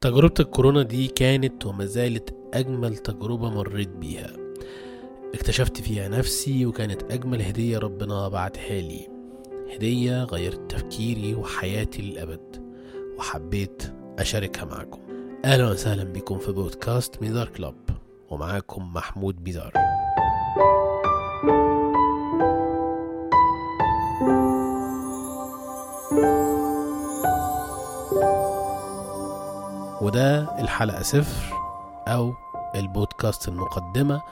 تجربة الكورونا دي كانت وما زالت أجمل تجربة مريت بيها. اكتشفت فيها نفسي وكانت أجمل هدية ربنا بعتها لي هدية غيرت تفكيري وحياتي للأبد وحبيت أشاركها معكم. أهلا وسهلا بكم في بودكاست ميزار كلاب ومعاكم محمود ميزار. وده الحلقة صفر أو البودكاست المقدمة.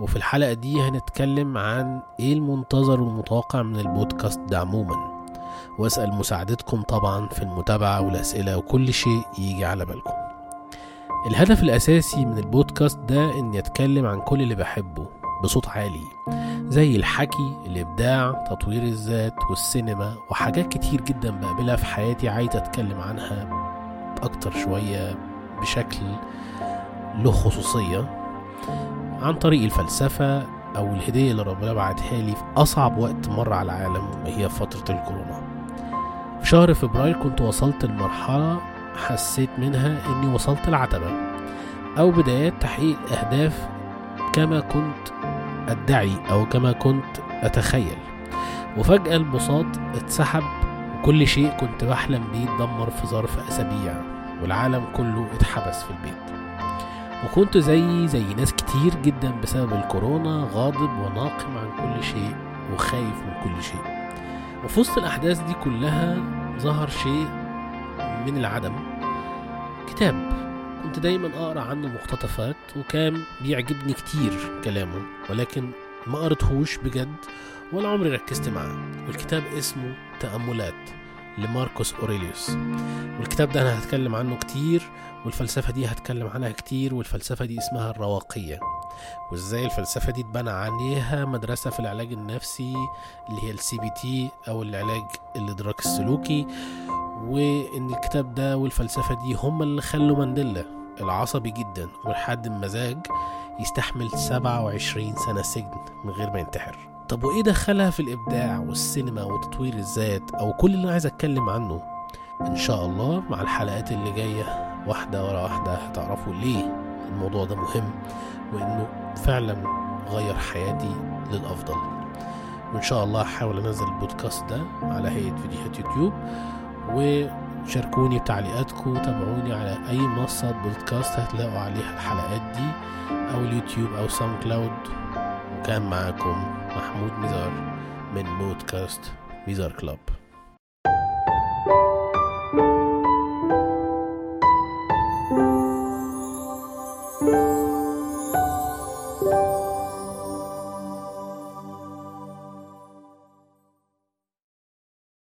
وفي الحلقة دي هنتكلم عن إيه المنتظر والمتوقع من البودكاست ده عموما. وأسأل مساعدتكم طبعا في المتابعة والأسئلة وكل شيء يجي على بالكم. الهدف الأساسي من البودكاست ده إني أتكلم عن كل اللي بحبه بصوت عالي زي الحكي الإبداع تطوير الذات والسينما وحاجات كتير جدا بقابلها في حياتي عايز أتكلم عنها أكتر شوية بشكل له خصوصية عن طريق الفلسفة أو الهدية اللي ربنا بعتها لي في أصعب وقت مر على العالم وهي فترة الكورونا. في شهر فبراير كنت وصلت لمرحلة حسيت منها إني وصلت العتبة أو بدايات تحقيق أهداف كما كنت أدعي أو كما كنت أتخيل. وفجأة البساط اتسحب وكل شيء كنت بحلم بيه اتدمر في ظرف أسابيع. والعالم كله اتحبس في البيت. وكنت زي زي ناس كتير جدا بسبب الكورونا غاضب وناقم عن كل شيء وخايف من كل شيء. وفي وسط الأحداث دي كلها ظهر شيء من العدم. كتاب. كنت دايما أقرأ عنه مقتطفات وكان بيعجبني كتير كلامه ولكن ما قريتهوش بجد ولا عمري ركزت معاه. والكتاب اسمه تأملات. لماركوس أوريليوس. والكتاب ده أنا هتكلم عنه كتير والفلسفة دي هتكلم عنها كتير والفلسفة دي اسمها الرواقية. وإزاي الفلسفة دي اتبنى عليها؟ مدرسة في العلاج النفسي اللي هي ال CBT أو العلاج الإدراك السلوكي. وإن الكتاب ده والفلسفة دي هم اللي خلوا مانديلا العصبي جدا ولحد المزاج يستحمل 27 سنة سجن من غير ما ينتحر. طب وإيه دخلها في الإبداع والسينما وتطوير الذات أو كل اللي عايز أتكلم عنه؟ إن شاء الله مع الحلقات اللي جاية واحدة ورا واحدة هتعرفوا ليه الموضوع ده مهم وإنه فعلا غير حياتي للأفضل. وإن شاء الله هحاول أنزل البودكاست ده على هيئة فيديوهات يوتيوب وشاركوني بتعليقاتكم وتابعوني على أي منصة بودكاست هتلاقوا عليها الحلقات دي أو اليوتيوب أو ساوند كلاود. كان معاكم محمود ميزار من بودكاست ميزار كلوب.